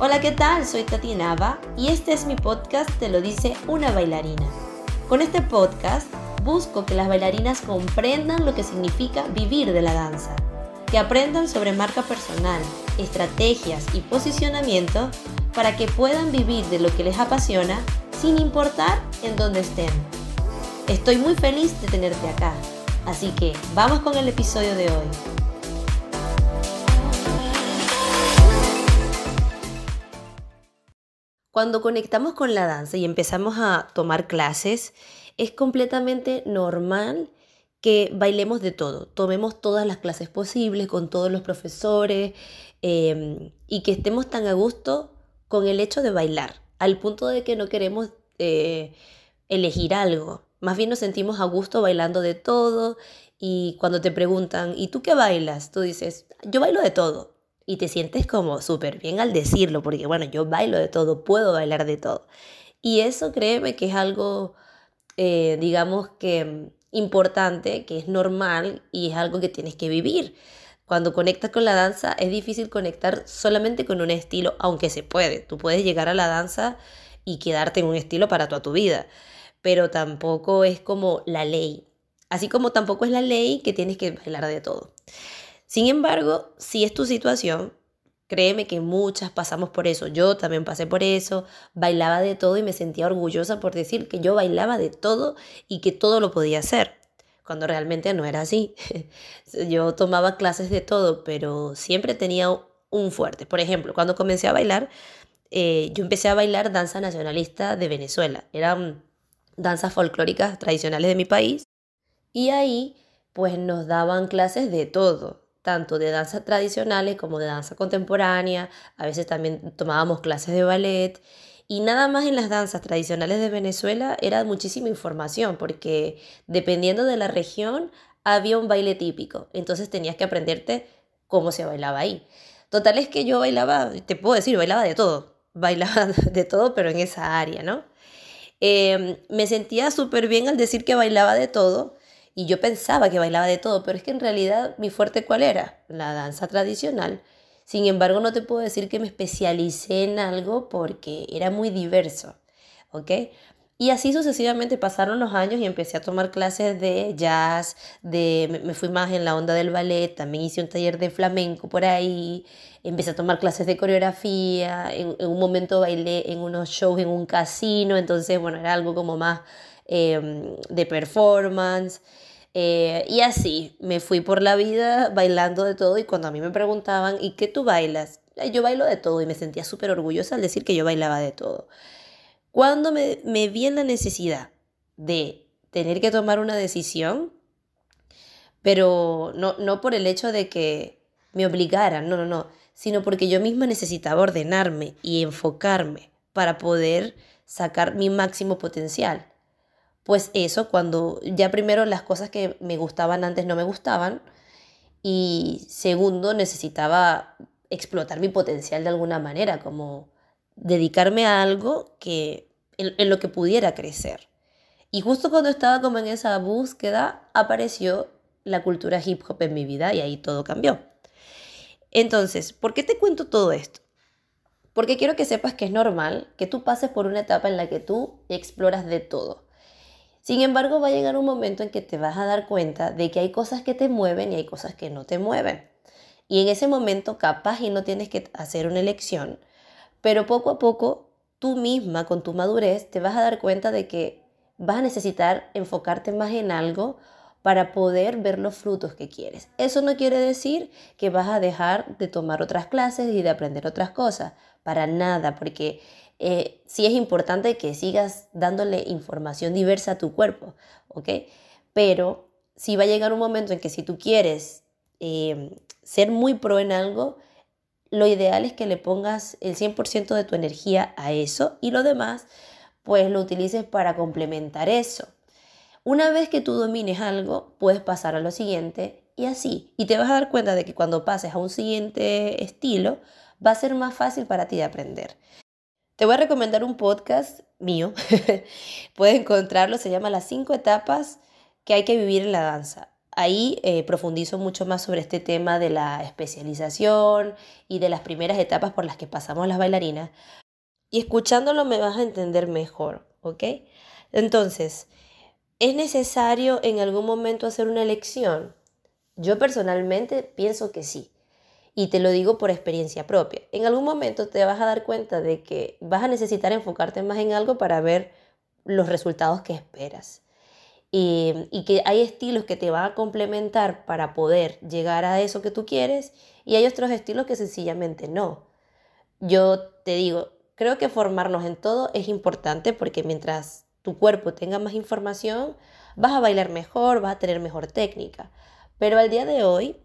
Hola, ¿qué tal? Soy Tati Nava y este es mi podcast Te lo dice una bailarina. Con este podcast busco que las bailarinas comprendan lo que significa vivir de la danza, que aprendan sobre marca personal, estrategias y posicionamiento para que puedan vivir de lo que les apasiona sin importar en dónde estén. Estoy muy feliz de tenerte acá, así que vamos con el episodio de hoy. Cuando conectamos con la danza y empezamos a tomar clases, es completamente normal que bailemos de todo, tomemos todas las clases posibles con todos los profesores em, y que estemos tan a gusto con el hecho de bailar, al punto de que no queremos eh, elegir algo, más bien nos sentimos a gusto bailando de todo y cuando te preguntan, ¿y tú qué bailas? Tú dices, yo bailo de todo y te sientes como súper bien al decirlo, porque bueno, yo bailo de todo, puedo bailar de todo. Y eso créeme que es algo, eh, digamos que importante, que es normal y es algo que tienes que vivir. Cuando conectas con la danza es difícil conectar solamente con un estilo, aunque se puede. Tú puedes llegar a la danza y quedarte en un estilo para toda tu vida, pero tampoco es como la ley. Así como tampoco es la ley que tienes que bailar de todo. Sin embargo, si es tu situación, créeme que muchas pasamos por eso. Yo también pasé por eso, bailaba de todo y me sentía orgullosa por decir que yo bailaba de todo y que todo lo podía hacer, cuando realmente no era así. yo tomaba clases de todo, pero siempre tenía un fuerte. Por ejemplo, cuando comencé a bailar, eh, yo empecé a bailar danza nacionalista de Venezuela. Eran danzas folclóricas tradicionales de mi país. Y ahí pues nos daban clases de todo, tanto de danza tradicionales como de danza contemporánea, a veces también tomábamos clases de ballet y nada más en las danzas tradicionales de Venezuela era muchísima información porque dependiendo de la región había un baile típico, entonces tenías que aprenderte cómo se bailaba ahí. Total es que yo bailaba, te puedo decir, bailaba de todo, bailaba de todo, pero en esa área, ¿no? Em, me sentía súper bien al decir que bailaba de todo, y yo pensaba que bailaba de todo, pero es que en realidad mi fuerte cuál era? La danza tradicional. Sin embargo, no te puedo decir que me especialicé en algo porque era muy diverso, ¿ok? Y así sucesivamente pasaron los años y empecé a tomar clases de jazz, de, me fui más en la onda del ballet, también hice un taller de flamenco por ahí, empecé a tomar clases de coreografía, en, un momento bailé en unos shows en un casino, entonces bueno, era algo como más em, de performance. Eh, y así me fui por la vida bailando de todo y cuando a mí me preguntaban, ¿y qué tú bailas? Yo bailo de todo y me sentía súper orgullosa al decir que yo bailaba de todo. Cuando me, me vi en la necesidad de tener que tomar una decisión, pero no, no por el hecho de que me obligaran, no, no, no, sino porque yo misma necesitaba ordenarme y enfocarme para poder sacar mi máximo potencial pues eso, cuando ya primero las cosas que me gustaban antes no me gustaban y segundo necesitaba explotar mi potencial de alguna manera, como dedicarme a algo que en, lo que pudiera crecer. Y justo cuando estaba como en esa búsqueda apareció la cultura hip hop en mi vida y ahí todo cambió. Entonces, ¿por qué te cuento todo esto? Porque quiero que sepas que es normal que tú pases por una etapa en la que tú exploras de todo sin embargo, va a llegar un momento en que te vas a dar cuenta de que hay cosas que te mueven y hay cosas que no te mueven. Y en ese momento capaz y no tienes que hacer una elección, pero poco a poco tú misma con tu madurez te vas a dar cuenta de que vas a necesitar enfocarte más en algo para poder ver los frutos que quieres. Eso no quiere decir que vas a dejar de tomar otras clases y de aprender otras cosas, para nada, porque eh, sí es importante que sigas dándole información diversa a tu cuerpo, ¿ok? Pero sí va a llegar un momento en que si tú quieres em, ser muy pro en algo, lo ideal es que le pongas el 100% de tu energía a eso y lo demás, pues lo utilices para complementar eso. Una vez que tú domines algo, puedes pasar a lo siguiente y así. Y te vas a dar cuenta de que cuando pases a un siguiente estilo, va a ser más fácil para ti de aprender. Te voy a recomendar un podcast mío. Puedes encontrarlo, se llama Las cinco etapas que hay que vivir en la danza. ahí eh, profundizo mucho más sobre este tema de la especialización y de las primeras etapas por las que pasamos las bailarinas. Y escuchándolo me vas a entender mejor, ¿ok? Entonces, ¿es necesario en algún momento hacer una elección? Yo personalmente pienso que sí. Y te lo digo por experiencia propia. En algún momento te vas a dar cuenta de que vas a necesitar enfocarte más en algo para ver los resultados que esperas. Y, que hay estilos que te van a complementar para poder llegar a eso que tú quieres y hay otros estilos que sencillamente no. Yo te digo, creo que formarnos en todo es importante porque mientras tu cuerpo tenga más información, vas a bailar mejor, vas a tener mejor técnica. Pero al día de hoy,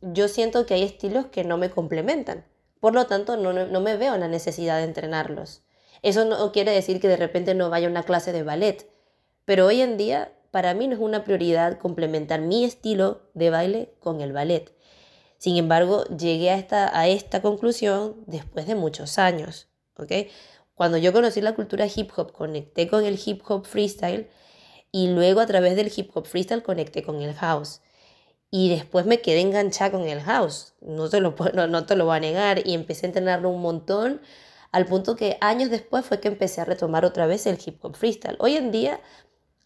yo siento que hay estilos que no me complementan. Por lo tanto, no, no, me veo en la necesidad de entrenarlos. Eso no quiere decir que de repente no vaya a una clase de ballet. Pero hoy en día para mí no es una prioridad complementar mi estilo de baile con el ballet. Sin embargo, llegué a esta, a esta conclusión después de muchos años. ¿okay? Cuando yo conocí la cultura hip hop, conecté con el hip hop freestyle y luego a través del hip hop freestyle conecté con el house. Y después me quedé enganchada con el house, no te, lo, no, no te lo voy a negar, y empecé a entrenarlo un montón, al punto que años después fue que empecé a retomar otra vez el hip hop freestyle. Hoy en día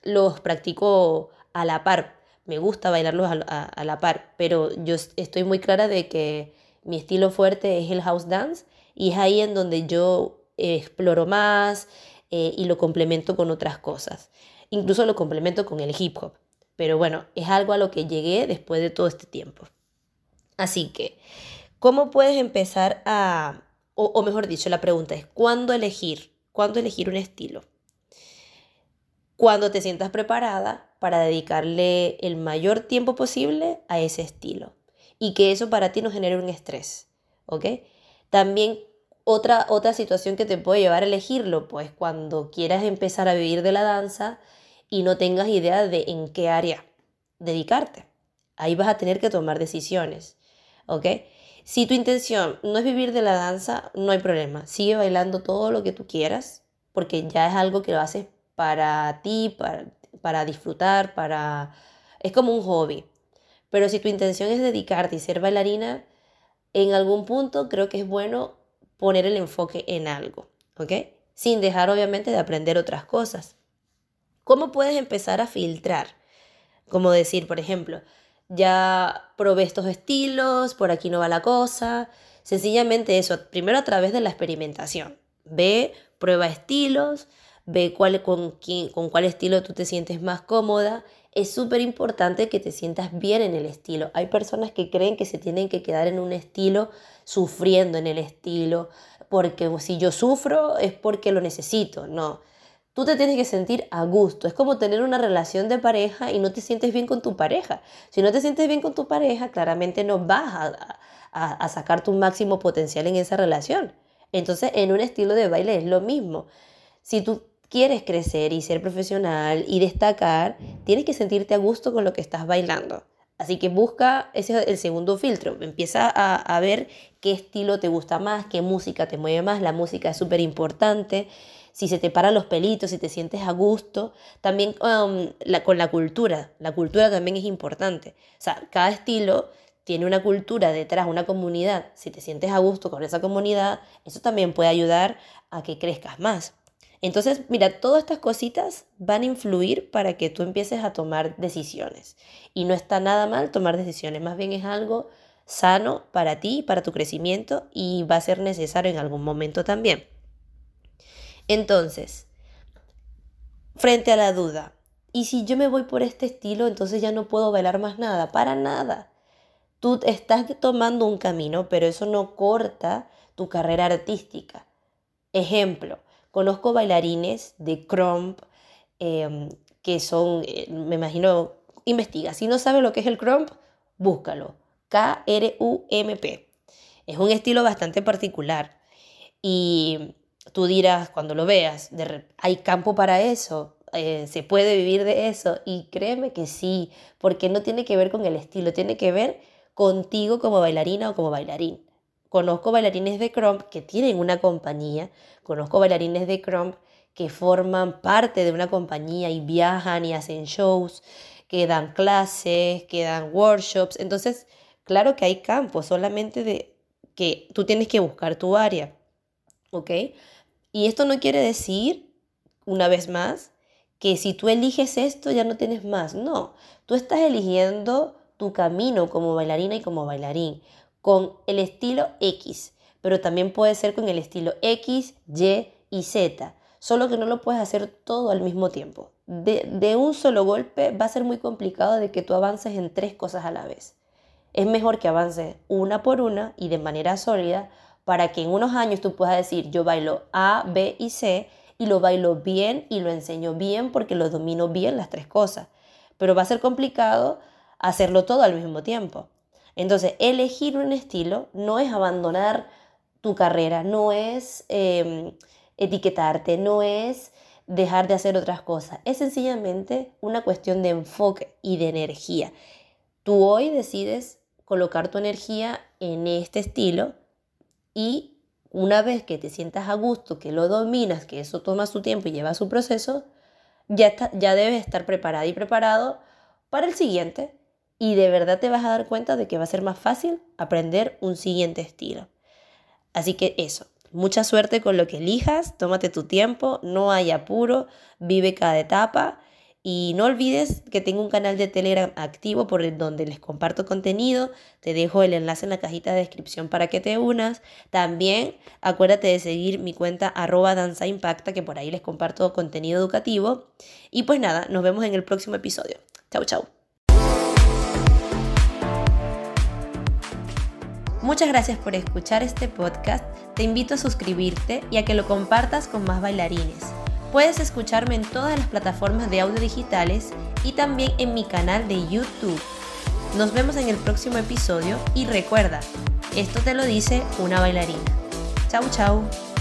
los practico a la par. Me gusta bailarlos a, la par, pero yo estoy muy clara de que mi estilo fuerte es el house dance y es ahí en donde yo exploro más eh, y lo complemento con otras cosas. Incluso lo complemento con el hip hop. Pero bueno, es algo a lo que llegué después de todo este tiempo. Así que, ¿cómo puedes empezar a, o mejor dicho, la pregunta es, ¿cuándo elegir? ¿Cuándo elegir un estilo? cuando te sientas preparada para dedicarle el mayor tiempo posible a ese estilo y que eso para ti no genere un estrés, ¿ok? También otra, otra situación que te puede llevar a elegirlo, pues cuando quieras empezar a vivir de la danza y no tengas idea de en qué área dedicarte. Ahí vas a tener que tomar decisiones, ¿ok? Si tu intención no es vivir de la danza, no hay problema. Sigue bailando todo lo que tú quieras, porque ya es algo que lo haces para ti, para, para disfrutar, para... Es como un hobby. Pero si tu intención es dedicarte y ser bailarina, en algún punto creo que es bueno poner el enfoque en algo, ¿ok? Sin dejar obviamente de aprender otras cosas. ¿Cómo puedes empezar a filtrar? Como decir, por ejemplo, ya probé estos estilos, por aquí no va la cosa. Sencillamente eso, primero a través de la experimentación. Ve, prueba estilos, ve cuál, con, quién, con cuál estilo tú te sientes más cómoda. Es súper importante que te sientas bien en el estilo. Hay personas que creen que se tienen que quedar en un estilo sufriendo en el estilo, porque si yo sufro es porque lo necesito. No, tú te tienes que sentir a gusto. Es como tener una relación de pareja y no te sientes bien con tu pareja. Si no te sientes bien con tu pareja, claramente no vas a, a, a sacar tu máximo potencial en esa relación. Entonces, en un estilo de baile es lo mismo. Si tú quieres crecer y ser profesional y destacar, tienes que sentirte a gusto con lo que estás bailando. Así que busca, ese es el segundo filtro, empieza a, ver qué estilo te gusta más, qué música te mueve más, la música es súper importante, si se te paran los pelitos, si te sientes a gusto, también um, con la cultura, la cultura también es importante. O sea, cada estilo tiene una cultura detrás, una comunidad, si te sientes a gusto con esa comunidad, eso también puede ayudar a que crezcas más. Entonces, mira, todas estas cositas van a influir para que tú empieces a tomar decisiones. Y no está nada mal tomar decisiones, más bien es algo sano para ti, para tu crecimiento y va a ser necesario en algún momento también. Entonces, frente a la duda, ¿y si yo me voy por este estilo, entonces ya no puedo bailar más nada? Para nada. Tú estás tomando un camino, pero eso no corta tu carrera artística. Ejemplo, Conozco bailarines de crump em, que son, eh, me imagino, investiga. Si no sabes lo que es el crump, búscalo. K-R-U-M-P. Es un estilo bastante particular. Y tú dirás, cuando lo veas, hay campo para eso, eh, se puede vivir de eso. Y créeme que sí, porque no tiene que ver con el estilo, tiene que ver contigo como bailarina o como bailarín. Conozco bailarines de crump que tienen una compañía, conozco bailarines de crump que forman parte de una compañía y viajan y hacen shows, que dan clases, que dan workshops. Entonces, claro que hay campos, solamente de que tú tienes que buscar tu área. ¿Ok? Y esto no quiere decir, una vez más, que si tú eliges esto ya no tienes más. No, tú estás eligiendo tu camino como bailarina y como bailarín con el estilo X, pero también puede ser con el estilo X, Y y Z, solo que no lo puedes hacer todo al mismo tiempo. De, de un solo golpe va a ser muy complicado de que tú avances en tres cosas a la vez. Es mejor que avances una por una y de manera sólida para que en unos años tú puedas decir yo bailo A, B y C y lo bailo bien y lo enseño bien porque lo domino bien las tres cosas. Pero va a ser complicado hacerlo todo al mismo tiempo. Entonces, elegir un estilo no es abandonar tu carrera, no es em, etiquetarte, no es dejar de hacer otras cosas. Es sencillamente una cuestión de enfoque y de energía. Tú hoy decides colocar tu energía en este estilo y una vez que te sientas a gusto, que lo dominas, que eso toma su tiempo y lleva su proceso, ya, ya debes estar preparada y preparado para el siguiente y de verdad te vas a dar cuenta de que va a ser más fácil aprender un siguiente estilo. Así que eso, mucha suerte con lo que elijas, tómate tu tiempo, no hay apuro, vive cada etapa y no olvides que tengo un canal de Telegram activo por el donde les comparto contenido. Te dejo el enlace en la cajita de descripción para que te unas. También acuérdate de seguir mi cuenta arroba danza impacta, que por ahí les comparto contenido educativo. Y pues nada, nos vemos en el próximo episodio. Chau, chau. Muchas gracias por escuchar este podcast. Te invito a suscribirte y a que lo compartas con más bailarines. Puedes escucharme en todas las plataformas de audio digitales y también en mi canal de YouTube. Nos vemos en el próximo episodio y recuerda, esto te lo dice una bailarina. Chau chau.